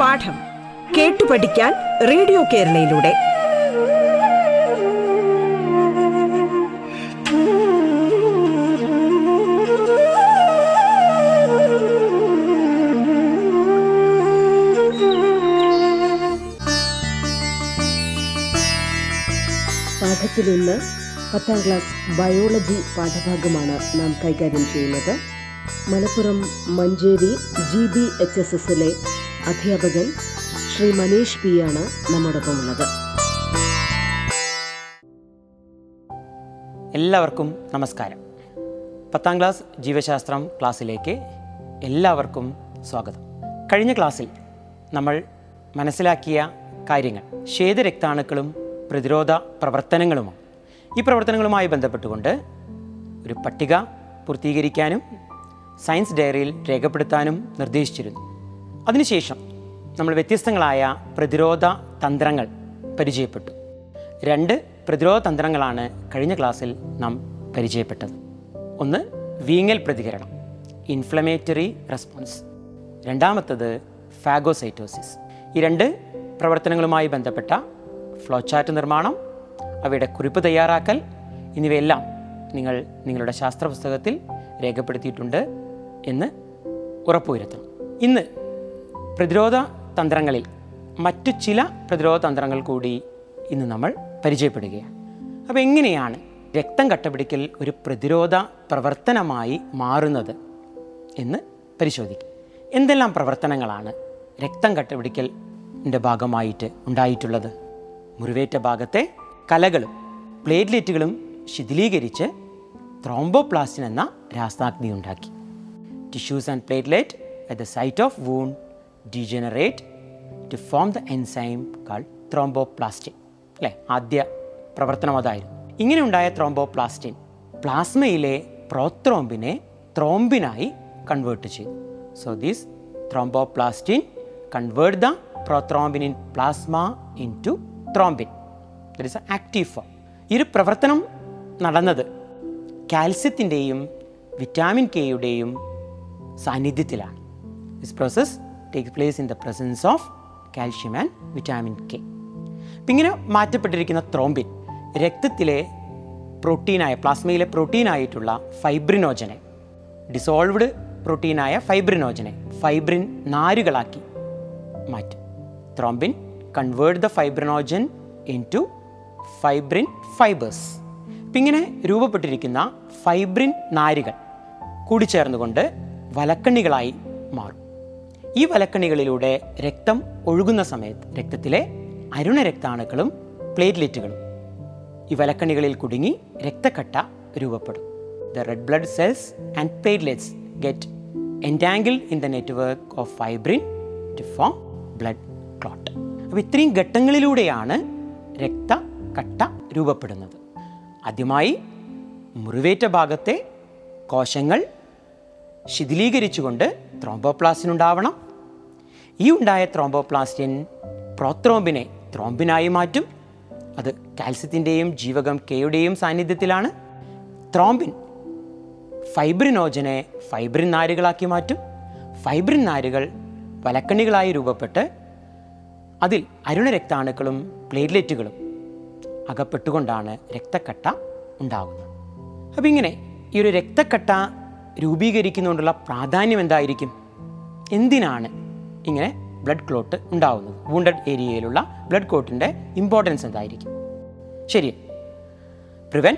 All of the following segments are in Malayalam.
പാഠം കേട്ടു പഠിക്കാൻ റേഡിയോ കേരളയിലൂടെ. പാഠത്തിൽ ഇന്ന് പത്താം ക്ലാസ് ബയോളജി പാഠഭാഗമാണ് നാം കൈകാര്യം ചെയ്യുന്നത്. Malappuram Manjeri G B H S എസിലെ അധ്യാപകൻ ശ്രീ മനീഷ് പി ആണ് നമ്മോടൊപ്പം ഉള്ളത്. എല്ലാവർക്കും നമസ്കാരം. പത്താം ക്ലാസ് ജീവശാസ്ത്രം ക്ലാസ്സിലേക്ക് എല്ലാവർക്കും സ്വാഗതം. കഴിഞ്ഞ ക്ലാസ്സിൽ നമ്മൾ മനസ്സിലാക്കിയ കാര്യങ്ങൾ ശ്വേതരക്താണുക്കളും പ്രതിരോധ പ്രവർത്തനങ്ങളുമാണ്. ഈ പ്രവർത്തനങ്ങളുമായി ബന്ധപ്പെട്ടുകൊണ്ട് ഒരു പട്ടിക പൂർത്തീകരിക്കാനും സയൻസ് ഡയറിയിൽ രേഖപ്പെടുത്താനും നിർദ്ദേശിച്ചിരുന്നു. അതിനുശേഷം നമ്മൾ വ്യത്യസ്തങ്ങളായ പ്രതിരോധ തന്ത്രങ്ങൾ പരിചയപ്പെട്ടു. രണ്ട് പ്രതിരോധ തന്ത്രങ്ങളാണ് കഴിഞ്ഞ ക്ലാസ്സിൽ നാം പരിചയപ്പെട്ടത്. ഒന്ന് വീങ്ങൽ പ്രതികരണം ഇൻഫ്ലമേറ്ററി റെസ്പോൺസ് രണ്ടാമത്തത് ഫാഗോസൈറ്റോസിസ് ഈ രണ്ട് പ്രവർത്തനങ്ങളുമായി ബന്ധപ്പെട്ട ഫ്ലോചാറ്റ് നിർമ്മാണം അവയുടെ കുറിപ്പ് തയ്യാറാക്കൽ എന്നിവയെല്ലാം നിങ്ങൾ നിങ്ങളുടെ ശാസ്ത്ര പുസ്തകത്തിൽ രേഖപ്പെടുത്തിയിട്ടുണ്ട് എന്ന് ഉറപ്പുവരുത്തണം. ഇന്ന് പ്രതിരോധ തന്ത്രങ്ങളിൽ മറ്റു ചില പ്രതിരോധ തന്ത്രങ്ങൾ കൂടി ഇന്ന് നമ്മൾ പരിചയപ്പെടുകയാണ്. അപ്പോൾ എങ്ങനെയാണ് രക്തം കട്ടപിടിക്കൽ ഒരു പ്രതിരോധ പ്രവർത്തനമായി മാറുന്നത് എന്ന് പരിശോധിക്കും. എന്തെല്ലാം പ്രവർത്തനങ്ങളാണ് രക്തം കട്ടപിടിക്കലിന്റെ ഭാഗമായിട്ട് ഉണ്ടായിട്ടുള്ളത്? മുറിവേറ്റ ഭാഗത്തെ കലകളും പ്ലേറ്റ്ലെറ്റുകളും ശിഥിലീകരിച്ച് ത്രോംബോപ്ലാസ്റ്റിൻ എന്ന രാസാഗ്നി ഉണ്ടാക്കി. Tissues and platelet at the site of wound degenerate to form the enzyme call thromboplastin അല്ലേ? ആദ്യ പ്രവർത്തനം അതായിരുന്നു. ഇങ്ങനെ ഉണ്ടായ ത്രോംബോപ്ലാസ്റ്റിൻ പ്ലാസ്മയിലെ പ്രോത്രോംബിനെ ത്രോംബിനായി കൺവേർട്ട് ചെയ്തു. So these thromboplastin convert the prothrombin in plasma into thrombin that is active form ഈ ഒരു പ്രവർത്തനം നടന്നത് കാൽസ്യത്തിന്റെയും വിറ്റാമിൻ കെയുടെയും സാന്നിധ്യത്തിലാണ്. This process take place in the presence of calcium and vitamin K ഇങ്ങനെ മാറ്റപ്പെട്ടിരിക്കുന്ന ത്രോംബിൻ രക്തത്തിലെ പ്രോട്ടീനായ പ്ലാസ്മയിലെ പ്രോട്ടീനായിട്ടുള്ള ഫൈബ്രിനോജനെ ഡിസോൾവ്ഡ് പ്രോട്ടീനായ ഫൈബ്രിനോജനെ ഫൈബ്രിൻ നാരുകളാക്കി മാറ്റും. Thrombin convert the fibrinogen into fibrin fibers അപ്പം ഇങ്ങനെ രൂപപ്പെട്ടിരിക്കുന്ന ഫൈബ്രിൻ നാരുകൾ കൂടിച്ചേർന്നുകൊണ്ട് വലക്കണ്ണികളായി മാറും. ഈ വലക്കണികളിലൂടെ രക്തം ഒഴുകുന്ന സമയത്ത് രക്തത്തിലെ അരുണരക്താണുക്കളും പ്ലേറ്റ്ലെറ്റുകളും ഈ വലക്കണികളിൽ കുടുങ്ങി രക്തക്കട്ട രൂപപ്പെടും. The red blood cells and platelets get entangled in the network of fibrin to form blood clot അപ്പോൾ ഇത്രയും ഘട്ടങ്ങളിലൂടെയാണ് രക്തക്കട്ട രൂപപ്പെടുന്നത്. ആദ്യമായി മുറിവേറ്റ ഭാഗത്തെ കോശങ്ങൾ ശിഥിലീകരിച്ചുകൊണ്ട് ത്രോംബോപ്ലാസ്റ്റിൻ ഉണ്ടാവണം ഈ ഉണ്ടായ ത്രോംബോപ്ലാസ്റ്റിൻ പ്രോത്രോംബിനെ ത്രോംബിനായി മാറ്റും. അത് കാൽസ്യത്തിന്റെയും ജീവകം കെയുടെയും സാന്നിധ്യത്തിലാണ്. ത്രോംബിൻ ഫൈബ്രിനോജനെ ഫൈബ്രിൻ നാരുകളാക്കി മാറ്റും. ഫൈബ്രിൻ നാരുകൾ വലക്കണികളായി രൂപപ്പെട്ട് അതിൽ അരുണരക്താണുക്കളും പ്ലേറ്റ്ലെറ്റുകളും അകപ്പെട്ടുകൊണ്ടാണ് രക്തക്കട്ട ഉണ്ടാകുന്നത്. അപ്പം ഇങ്ങനെ ഈ ഒരു രക്തക്കട്ട രൂപീകരിക്കുന്നതുകൊണ്ടുള്ള പ്രാധാന്യം എന്തായിരിക്കും? എന്തിനാണ് ഇങ്ങനെ ബ്ലഡ് ക്ലോട്ട് ഉണ്ടാകുന്നത്? വൂണ്ടഡ് ഏരിയയിലുള്ള ബ്ലഡ് ക്ലോട്ടിന്റെ ഇമ്പോർട്ടൻസ് എന്തായിരിക്കും? ശരി. പ്രിവെൻ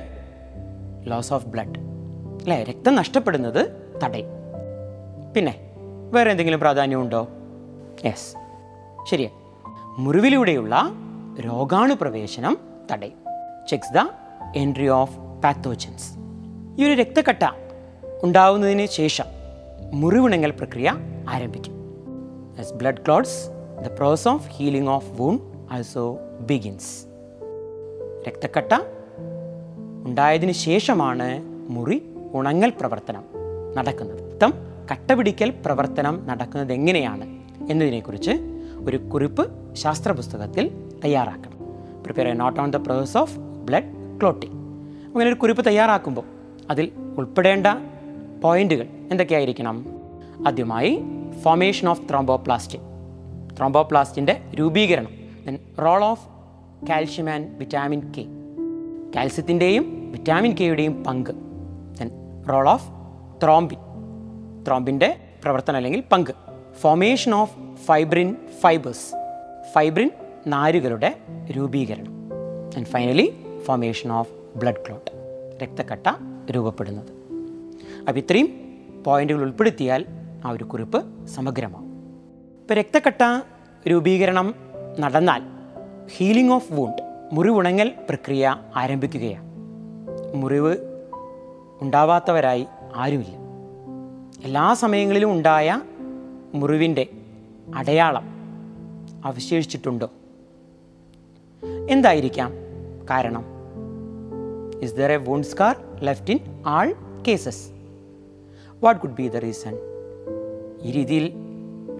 ലോസ് ഓഫ് ബ്ലഡ് അല്ലേ? രക്തം നഷ്ടപ്പെടുന്നത് തടയും. പിന്നെ വേറെ എന്തെങ്കിലും പ്രാധാന്യമുണ്ടോ? യെസ് ശരിയാ. മുറിവിലൂടെയുള്ള രോഗാണുപ്രവേശനം തടയും. Checks the entry of pathogens ഈ ഒരു രക്തക്കട്ട ഉണ്ടാവുന്നതിന് ശേഷം മുറിവിണങ്ങൽ പ്രക്രിയ ആരംഭിക്കും. As blood clots the process of healing of wound also begins രക്തക്കട്ട ഉണ്ടായതിന് ശേഷമാണ് മുറി ഉണങ്ങൽ പ്രവർത്തനം നടക്കുന്നത്. രക്തം കട്ടപിടിക്കൽ പ്രവർത്തനം നടക്കുന്നത് എങ്ങനെയാണ് എന്നതിനെക്കുറിച്ച് ഒരു കുറിപ്പ് ശാസ്ത്രപുസ്തകത്തിൽ തയ്യാറാക്കണം. Prepare a note on the process of blood clotting അങ്ങനെ ഒരു കുറിപ്പ് തയ്യാറാക്കുമ്പോൾ അതിൽ ഉൾപ്പെടേണ്ട പോയിന്റുകൾ എന്തൊക്കെയായിരിക്കണം? ആദ്യമായി ഫോമേഷൻ ഓഫ് ത്രോംബോപ്ലാസ്റ്റിൻ ത്രോംബോപ്ലാസ്റ്റിന്റെ രൂപീകരണം. Then role of calcium and vitamin K കാൽസ്യത്തിന്റെയും vitamin കെയുടെയും പങ്ക്. ദെൻ റോൾ ഓഫ് ത്രോംബിൻ ത്രോംബിന്റെ പ്രവർത്തനം അല്ലെങ്കിൽ പങ്ക്. Formation of fibrin fibers fibrin നാരുകളുടെ രൂപീകരണം. And finally formation of blood clot രക്തക്കട്ട രൂപപ്പെടുന്നത്. അപ്പോൾ ഇത്രയും പോയിന്റുകൾ ഉൾപ്പെടുത്തിയാൽ ആ ഒരു കുറിപ്പ് സമഗ്രമാവും. ഇപ്പോൾ രക്തക്കട്ട രൂപീകരണം നടന്നാൽ ഹീലിംഗ് ഓഫ് വൂണ്ട് മുറിവുണങ്ങൽ പ്രക്രിയ ആരംഭിക്കുകയാണ്. മുറിവ് ഉണ്ടാവാത്തവരായി ആരുമില്ല. എല്ലാ സമയങ്ങളിലും ഉണ്ടായ മുറിവിന്റെ അടയാളം അവശേഷിച്ചിട്ടുണ്ടോ? എന്തായിരിക്കാം? കാരണം is there a wound scar left in all cases what could be the reason ഈ രീതിയിൽ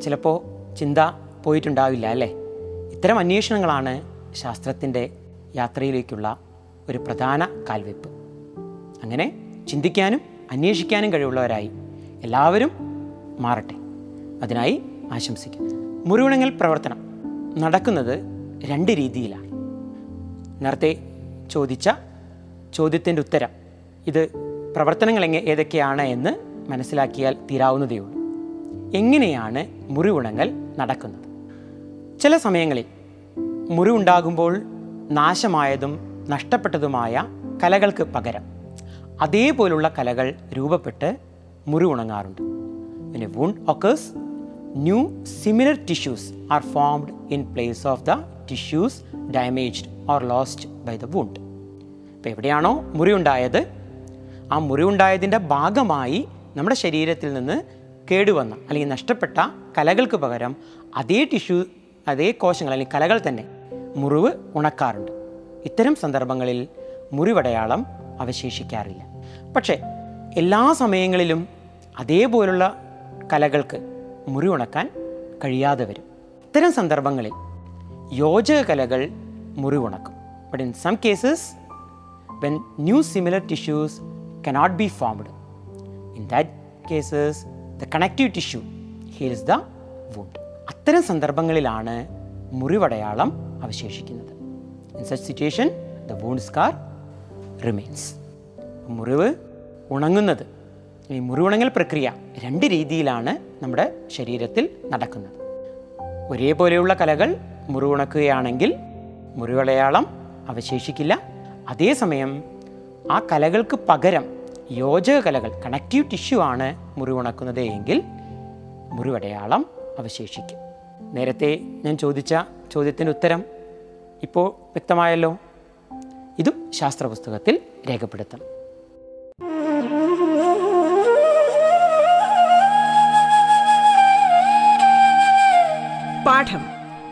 ചിലപ്പോൾ ചിന്ത പോയിട്ടുണ്ടാവില്ല അല്ലേ? ഇത്തരം അന്വേഷണങ്ങളാണ് ശാസ്ത്രത്തിന്റെ യാത്രയിലേക്കുള്ള ഒരു പ്രധാന കാൽവെപ്പ്. അങ്ങനെ ചിന്തിക്കാനും അന്വേഷിക്കാനും കഴിവുള്ളവരായി എല്ലാവരും മാറട്ടെ. അതിനായി ആശംസിക്കുന്നു. മുറിവിണങ്ങൽ പ്രവർത്തനം നടക്കുന്നത് രണ്ട് രീതിയിലാണ് നേരത്തെ ചോദിച്ച ചോദ്യത്തിന്റെ ഉത്തരം. ഇത് പ്രവർത്തനങ്ങൾ എങ്ങനെ ഏതൊക്കെയാണ് എന്ന് മനസ്സിലാക്കിയാൽ തീരാവുന്നതേ ഉള്ളൂ. എങ്ങനെയാണ് മുറിവുണങ്ങൽ നടക്കുന്നത്? ചില സമയങ്ങളിൽ മുറിവുണ്ടാകുമ്പോൾ നാശമായതും നഷ്ടപ്പെട്ടതുമായ കലകൾക്ക് പകരം അതേപോലുള്ള കലകൾ രൂപപ്പെട്ട് മുറിവുണങ്ങാറുണ്ട്. പിന്നെ wound occurs new similar tissues are formed in place of the tissues damaged. Or lost by the wound. ഇപ്പോൾ എവിടെയാണോ മുറിവുണ്ടായത്? ആ മുറിവുണ്ടായതിന്റെ ഭാഗമായി നമ്മുടെ ശരീരത്തിൽ നിന്ന് കേടുവന്ന അല്ലെങ്കിൽ നഷ്ടപ്പെട്ട കലകൾക്ക് പകരം അതേ ടിഷ്യൂ അതേ കോശങ്ങൾ അല്ലെങ്കിൽ കലകൾ തന്നെ മുറിവ് ഉണക്കാറുണ്ട്. ഇത്തരം സന്ദർഭങ്ങളിൽ മുറിവടയാളം അവശേഷിക്കാറില്ല. പക്ഷേ എല്ലാ സമയങ്ങളിലും അതേപോലുള്ള കലകൾക്ക് മുറിവുണക്കാൻ കഴിയാതെ വരും. ഇത്തരം സന്ദർഭങ്ങളിൽ യോജക കലകൾ മുറിവുണക്കും. But in some cases when new similar tissues cannot be formed in that cases the connective tissue heals the wound അത്തരം സന്ദർഭങ്ങളിലാണ് മുറിവടയാളം അവശേഷിക്കുന്നത്. In such situation the wound scar remains മുറിവ് ഉണങ്ങുന്നത്. ഈ മുറിവുണങ്ങൽ പ്രക്രിയ രണ്ട് രീതിയിലാണ് നമ്മുടെ ശരീരത്തിൽ നടക്കുന്നത്. ഒരേപോലെയുള്ള കലകൾ മുറിവുണക്കുകയാണെങ്കിൽ മുറിവടയാളം അവശേഷിക്കില്ല. അതേസമയം ആ കലകൾക്ക് പകരം യോജക കലകൾ കണക്റ്റീവ് ടിഷ്യൂ ആണ് മുറിവുണക്കുന്നത് എങ്കിൽ മുറിവടയാളം അവശേഷിക്കും. നേരത്തെ ഞാൻ ചോദിച്ച ചോദ്യത്തിന്റെ ഉത്തരം ഇപ്പോൾ വ്യക്തമായല്ലോ. ഇതും ശാസ്ത്രപുസ്തകത്തിൽ രേഖപ്പെടുത്തണം. പാഠം.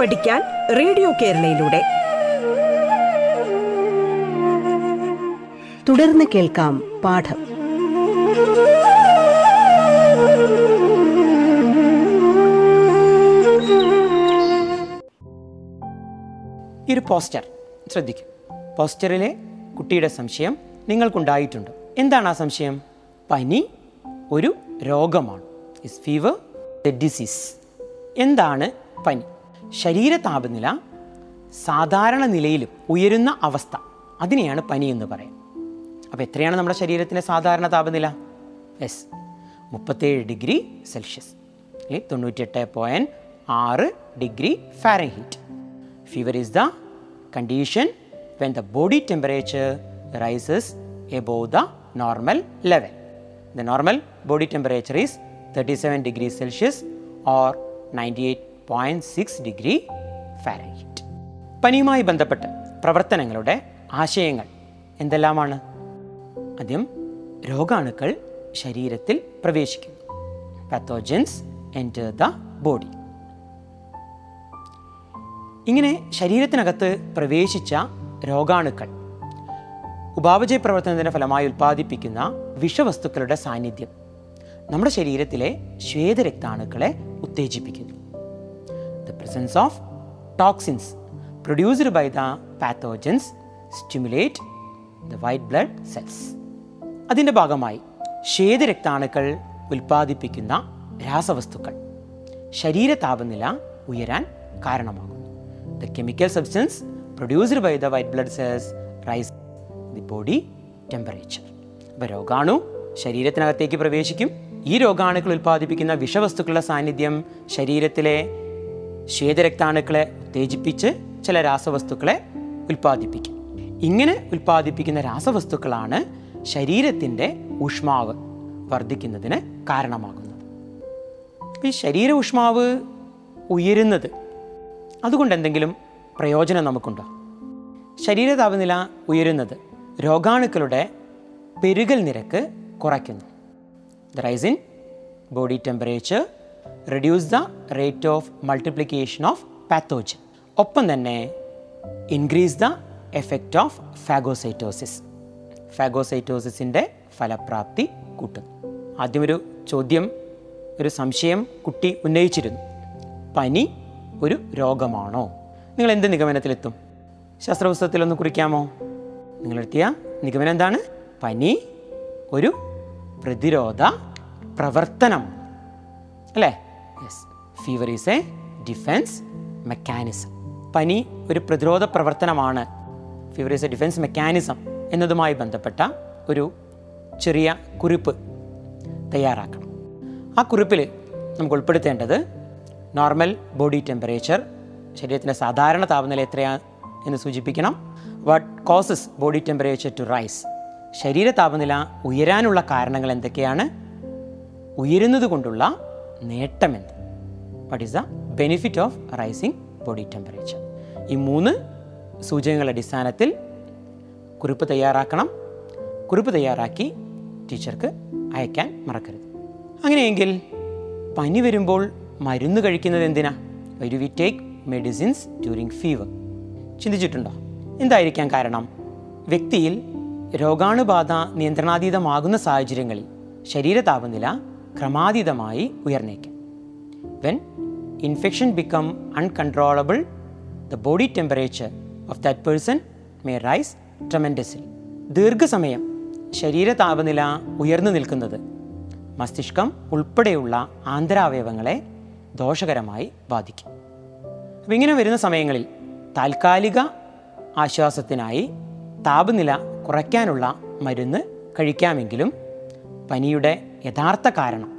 പഠിക്കാൻ റേഡിയോ കേരളയിലൂടെ. തുടർന്ന് കേൾക്കാം പാഠം. ഈ ഒരു പോസ്റ്റർ ശ്രദ്ധിക്കും. പോസ്റ്ററിലെ കുട്ടിയുടെ സംശയം നിങ്ങൾക്കുണ്ടായിട്ടുണ്ട്. എന്താണ് ആ സംശയം? പനി ഒരു രോഗമാണ്. ഇസ് ഫീവർ ദ ഡിസീസ് എന്താണ് പനി? ശരീര താപനില സാധാരണ നിലയിലും ഉയരുന്ന അവസ്ഥ. അതിനെയാണ് പനി എന്ന് പറയുന്നത് അപ്പോൾ എത്രയാണ് നമ്മുടെ ശരീരത്തിന്റെ സാധാരണ താപനില? എസ് മുപ്പത്തേഴ് ഡിഗ്രി സെൽഷ്യസ്. അല്ലെങ്കിൽ തൊണ്ണൂറ്റിയെട്ട് പോയിന്റ് ആറ് degree Fahrenheit. When the body temperature rises the body temperature rises above the normal level. The normal body temperature is 37 degrees Celsius or 98.6 degree Fahrenheit. പനിയുമായി ബന്ധപ്പെട്ട് പ്രവർത്തനങ്ങളുടെ ആശയങ്ങൾ എന്തെല്ലാമാണ്? ആദ്യം രോഗാണുക്കൾ ശരീരത്തിൽ പ്രവേശിക്കുന്നു. പാത്തോജൻസ് എന്റർ ദ ബോഡി ഇങ്ങനെ ശരീരത്തിനകത്ത് പ്രവേശിച്ച രോഗാണുക്കൾ ഉപാപചയ പ്രവർത്തനത്തിന്റെ ഫലമായി ഉൽപ്പാദിപ്പിക്കുന്ന വിഷവസ്തുക്കളുടെ സാന്നിധ്യം നമ്മുടെ ശരീരത്തിലെ ശ്വേതരക്താണുക്കളെ ഉത്തേജിപ്പിക്കുന്നു. The presence of toxins produced the pathogens stimulate the white blood cells അതിന്റെ ഭാഗമായി ശ്വേതരക്താണുക്കൾ ഉൽപ്പാദിപ്പിക്കുന്ന രാസവസ്തുക്കൾ ശരീര താപനില ഉയരാൻ കാരണമാകുന്നു. The chemical substance produced by the white blood cells rise the body temperature അപ്പോൾ രോഗാണു ശരീരത്തിനകത്തേക്ക് പ്രവേശിക്കും. ഈ രോഗാണുക്കൾ ഉൽപ്പാദിപ്പിക്കുന്ന വിഷവസ്തുക്കളുടെ സാന്നിധ്യം ശരീരത്തിലെ ശ്വേതരക്താണുക്കളെ ഉത്തേജിപ്പിച്ച് ചില രാസവസ്തുക്കളെ ഉൽപ്പാദിപ്പിക്കും. ഇങ്ങനെ ഉൽപ്പാദിപ്പിക്കുന്ന രാസവസ്തുക്കളാണ് ശരീരത്തിന്റെ ഊഷ്മാവ് വർദ്ധിക്കുന്നതിന് കാരണമാകുന്നത്. ഈ ശരീര ഊഷ്മാവ് ഉയരുന്നത് അതുകൊണ്ട് എന്തെങ്കിലും പ്രയോജനം നമുക്കുണ്ടോ? ശരീര താപനില ഉയരുന്നത് രോഗാണുക്കളുടെ പെരുകൽ നിരക്ക് കുറയ്ക്കുന്നു. The rise in body temperature reduce the rate of multiplication of pathogen ഒപ്പം തന്നെ increase the effect of phagocytosis ഫാഗോസൈറ്റോസിസിന്റെ ഫലപ്രാപ്തി കൂട്ടുന്നു. ആദ്യമൊരു ചോദ്യം ഒരു സംശയം കുട്ടി ഉന്നയിച്ചിരുന്നു. പനി ഒരു രോഗമാണോ? നിങ്ങൾ എന്ത് നിഗമനത്തിലെത്തും? ശാസ്ത്രപുസ്തകത്തിൽ ശാസ്ത്രപുസ്തകത്തിലൊന്ന് കുറിക്കാമോ? നിങ്ങളെത്തിയ നിഗമനം എന്താണ്? പനി ഒരു പ്രതിരോധ പ്രവർത്തനം. അല്ലേ? Yes fever is a defence mechanism പനി ഒരു പ്രതിരോധ പ്രവർത്തനമാണ്. Fever is a defence mechanism എന്നതുമായി ബന്ധപ്പെട്ട ഒരു ചെറിയ കുറിപ്പ് തയ്യാറാക്കണം. ആ കുറിപ്പിൽ നമുക്ക് ഉൾപ്പെടുത്തേണ്ടത് നോർമൽ ബോഡി ടെമ്പറേച്ചർ ശരീരത്തിന്റെ സാധാരണ താപനില എത്രയാണ് എന്ന് സൂചിപ്പിക്കണം. What causes body temperature to rise ശരീര താപനില ഉയരാനുള്ള കാരണങ്ങൾ എന്തൊക്കെയാണ്? ഉയരുന്നത് കൊണ്ടുള്ള നേട്ടമെന്ത്? What is the benefit of rising body temperature ഈ മൂന്ന് സൂചകങ്ങളുടെ അടിസ്ഥാനത്തിൽ കുറിപ്പ് തയ്യാറാക്കണം. കുറിപ്പ് തയ്യാറാക്കി ടീച്ചർക്ക് അയക്കാൻ മറക്കരുത്. അങ്ങനെയെങ്കിൽ പനി വരുമ്പോൾ മരുന്ന് കഴിക്കുന്നത് എന്തിനാ? ഒരു we take medicines during fever ചിന്തിച്ചിട്ടുണ്ടോ? എന്തായിരിക്കാം കാരണം? വ്യക്തിയിൽ രോഗാണുബാധ നിയന്ത്രണാതീതമാകുന്ന സാഹചര്യങ്ങളിൽ ശരീര താപനില ക്രമാതീതമായി ഉയർന്നേക്കും. When infection become uncontrollable the body temperature of that person may rise ട്രമൻഡസിൽ ദീർഘസമയം ശരീര താപനില ഉയർന്നു നിൽക്കുന്നത് മസ്തിഷ്കം ഉൾപ്പെടെയുള്ള ആന്തരാവയവങ്ങളെ ദോഷകരമായി ബാധിക്കും. അപ്പം ഇങ്ങനെ വരുന്ന സമയങ്ങളിൽ താൽക്കാലിക ആശ്വാസത്തിനായി താപനില കുറയ്ക്കാനുള്ള മരുന്ന് കഴിക്കാമെങ്കിലും പനിയുടെ യഥാർത്ഥ കാരണം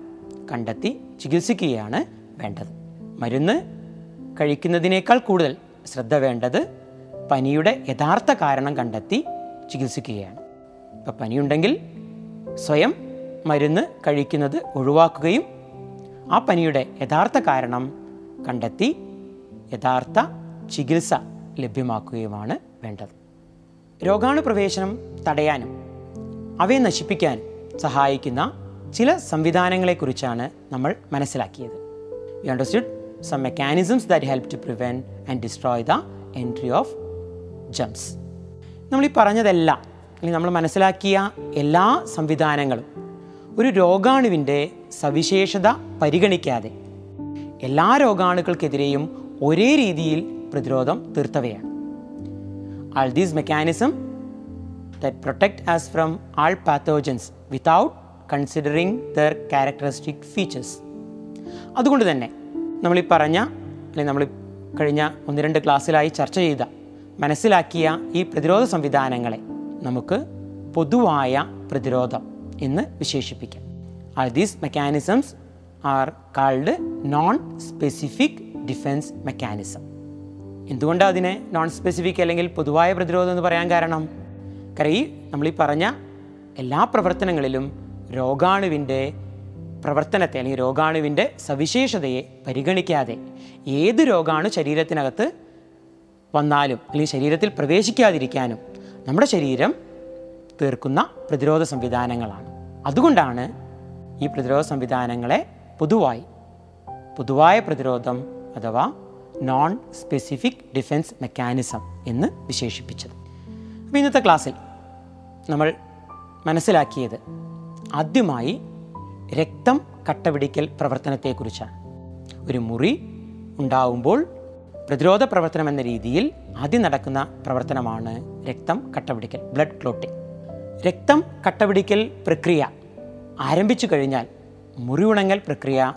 കണ്ടെത്തി ചികിത്സിക്കുകയാണ് വേണ്ടത്. മരുന്ന് കഴിക്കുന്നതിനേക്കാൾ കൂടുതൽ ശ്രദ്ധ വേണ്ടത് പനിയുടെ യഥാർത്ഥ കാരണം കണ്ടെത്തി ചികിത്സിക്കുകയാണ്. ഇപ്പം പനിയുണ്ടെങ്കിൽ സ്വയം മരുന്ന് കഴിക്കുന്നത് ഒഴിവാക്കുകയും ആ പനിയുടെ യഥാർത്ഥ കാരണം കണ്ടെത്തി യഥാർത്ഥ ചികിത്സ ലഭ്യമാക്കുകയുമാണ് വേണ്ടത്. രോഗാണു പ്രവേശനം തടയാനും അവയെ നശിപ്പിക്കാനും സഹായിക്കുന്ന ചില സംവിധാനങ്ങളെക്കുറിച്ചാണ് നമ്മൾ മനസ്സിലാക്കിയത്. You understood some mechanisms that help to prevent and destroy the entry of germs നമ്മൾ ഈ പറഞ്ഞതെല്ലാം അല്ലെങ്കിൽ നമ്മൾ മനസ്സിലാക്കിയ എല്ലാ സംവിധാനങ്ങളും ഒരു രോഗാണുവിന്റെ സവിശേഷത പരിഗണിക്കാതെ എല്ലാ രോഗാണുക്കൾക്കെതിരെയും ഒരേ രീതിയിൽ പ്രതിരോധം തീർത്തവയാണ്. All these mechanism that protect us from all pathogens without considering their characteristic features അതുകൊണ്ട് തന്നെ നമ്മൾ ഈ പറഞ്ഞ അല്ലെങ്കിൽ നമ്മൾ കഴിഞ്ഞ ഒന്ന് രണ്ട് ക്ലാസ്സിലായി ചർച്ച ചെയ്ത മനസ്സിലാക്കിയ ഈ പ്രതിരോധ സംവിധാനങ്ങളെ നമുക്ക് പൊതുവായ പ്രതിരോധം എന്ന് വിശേഷിപ്പിക്കാം. ആ these mechanisms are called non specific defence mechanism എന്തുകൊണ്ടാണ് അതിനെ നോൺ സ്പെസിഫിക് അല്ലെങ്കിൽ പൊതുവായ പ്രതിരോധം എന്ന് പറയാൻ കാരണം? കാരണം ഈ നമ്മൾ ഈ പറഞ്ഞ എല്ലാ പ്രവർത്തനങ്ങളിലും രോഗാണുവിന്റെ പ്രവർത്തനത്തെ അല്ലെങ്കിൽ രോഗാണുവിന്റെ സവിശേഷതയെ പരിഗണിക്കാതെ ഏത് രോഗാണു ശരീരത്തിനകത്ത് വന്നാലും അല്ലെങ്കിൽ ശരീരത്തിൽ പ്രവേശിക്കാതിരിക്കാനും നമ്മുടെ ശരീരം തീർക്കുന്ന പ്രതിരോധ സംവിധാനങ്ങളാണ്. അതുകൊണ്ടാണ് ഈ പ്രതിരോധ സംവിധാനങ്ങളെ പൊതുവായി പൊതുവായ പ്രതിരോധം അഥവാ നോൺ സ്പെസിഫിക് ഡിഫെൻസ് മെക്കാനിസം എന്ന് വിശേഷിപ്പിച്ചത്. അപ്പോൾ ഇന്നത്തെ ക്ലാസ്സിൽ നമ്മൾ മനസ്സിലാക്കിയത് ആദ്യമായി രക്തം കട്ടപിടിക്കൽ പ്രവർത്തനത്തെക്കുറിച്ചാണ്. ഒരു മുറി ഉണ്ടാവുമ്പോൾ പ്രതിരോധ പ്രവർത്തനം എന്ന രീതിയിൽ ആദ്യം നടക്കുന്ന പ്രവർത്തനമാണ് രക്തം കട്ടപിടിക്കൽ ബ്ലഡ് ക്ലോട്ടിംഗ് രക്തം കട്ടപിടിക്കൽ പ്രക്രിയ ആരംഭിച്ചു കഴിഞ്ഞാൽ മുറി ഉണങ്ങൽ പ്രക്രിയ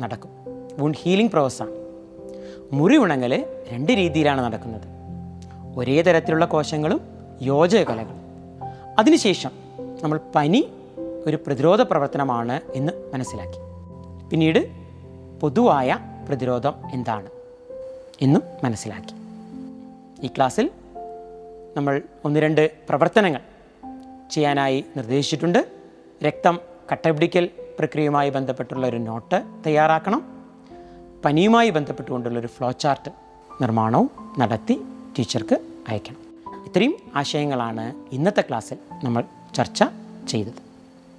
നടക്കും. വുണ്ട് ഹീലിംഗ് പ്രോസസ്സാണ് മുറി ഉണങ്ങൽ രണ്ട് രീതിയിലാണ് നടക്കുന്നത്. ഒരേ തരത്തിലുള്ള കോശങ്ങളും യോജകലകളും. അതിനുശേഷം നമ്മൾ പനി ഒരു പ്രതിരോധ പ്രവർത്തനമാണ് എന്ന് മനസ്സിലാക്കി. പിന്നീട് പൊതുവായ പ്രതിരോധം എന്താണ് എന്നും മനസ്സിലാക്കി. ഈ ക്ലാസ്സിൽ നമ്മൾ ഒന്ന് രണ്ട് പ്രവർത്തനങ്ങൾ ചെയ്യാനായി നിർദ്ദേശിച്ചിട്ടുണ്ട്. രക്തം കട്ടപിടിക്കൽ പ്രക്രിയയുമായി ബന്ധപ്പെട്ടുള്ള ഒരു നോട്ട് തയ്യാറാക്കണം. പനിയുമായി ബന്ധപ്പെട്ടുകൊണ്ടുള്ളൊരു ഫ്ലോ ചാർട്ട് നിർമ്മാണവും നടത്തി ടീച്ചർക്ക് അയക്കണം. ഇത്രയും ആശയങ്ങളാണ് ഇന്നത്തെ ക്ലാസ്സിൽ നമ്മൾ ചർച്ച ചെയ്തത്.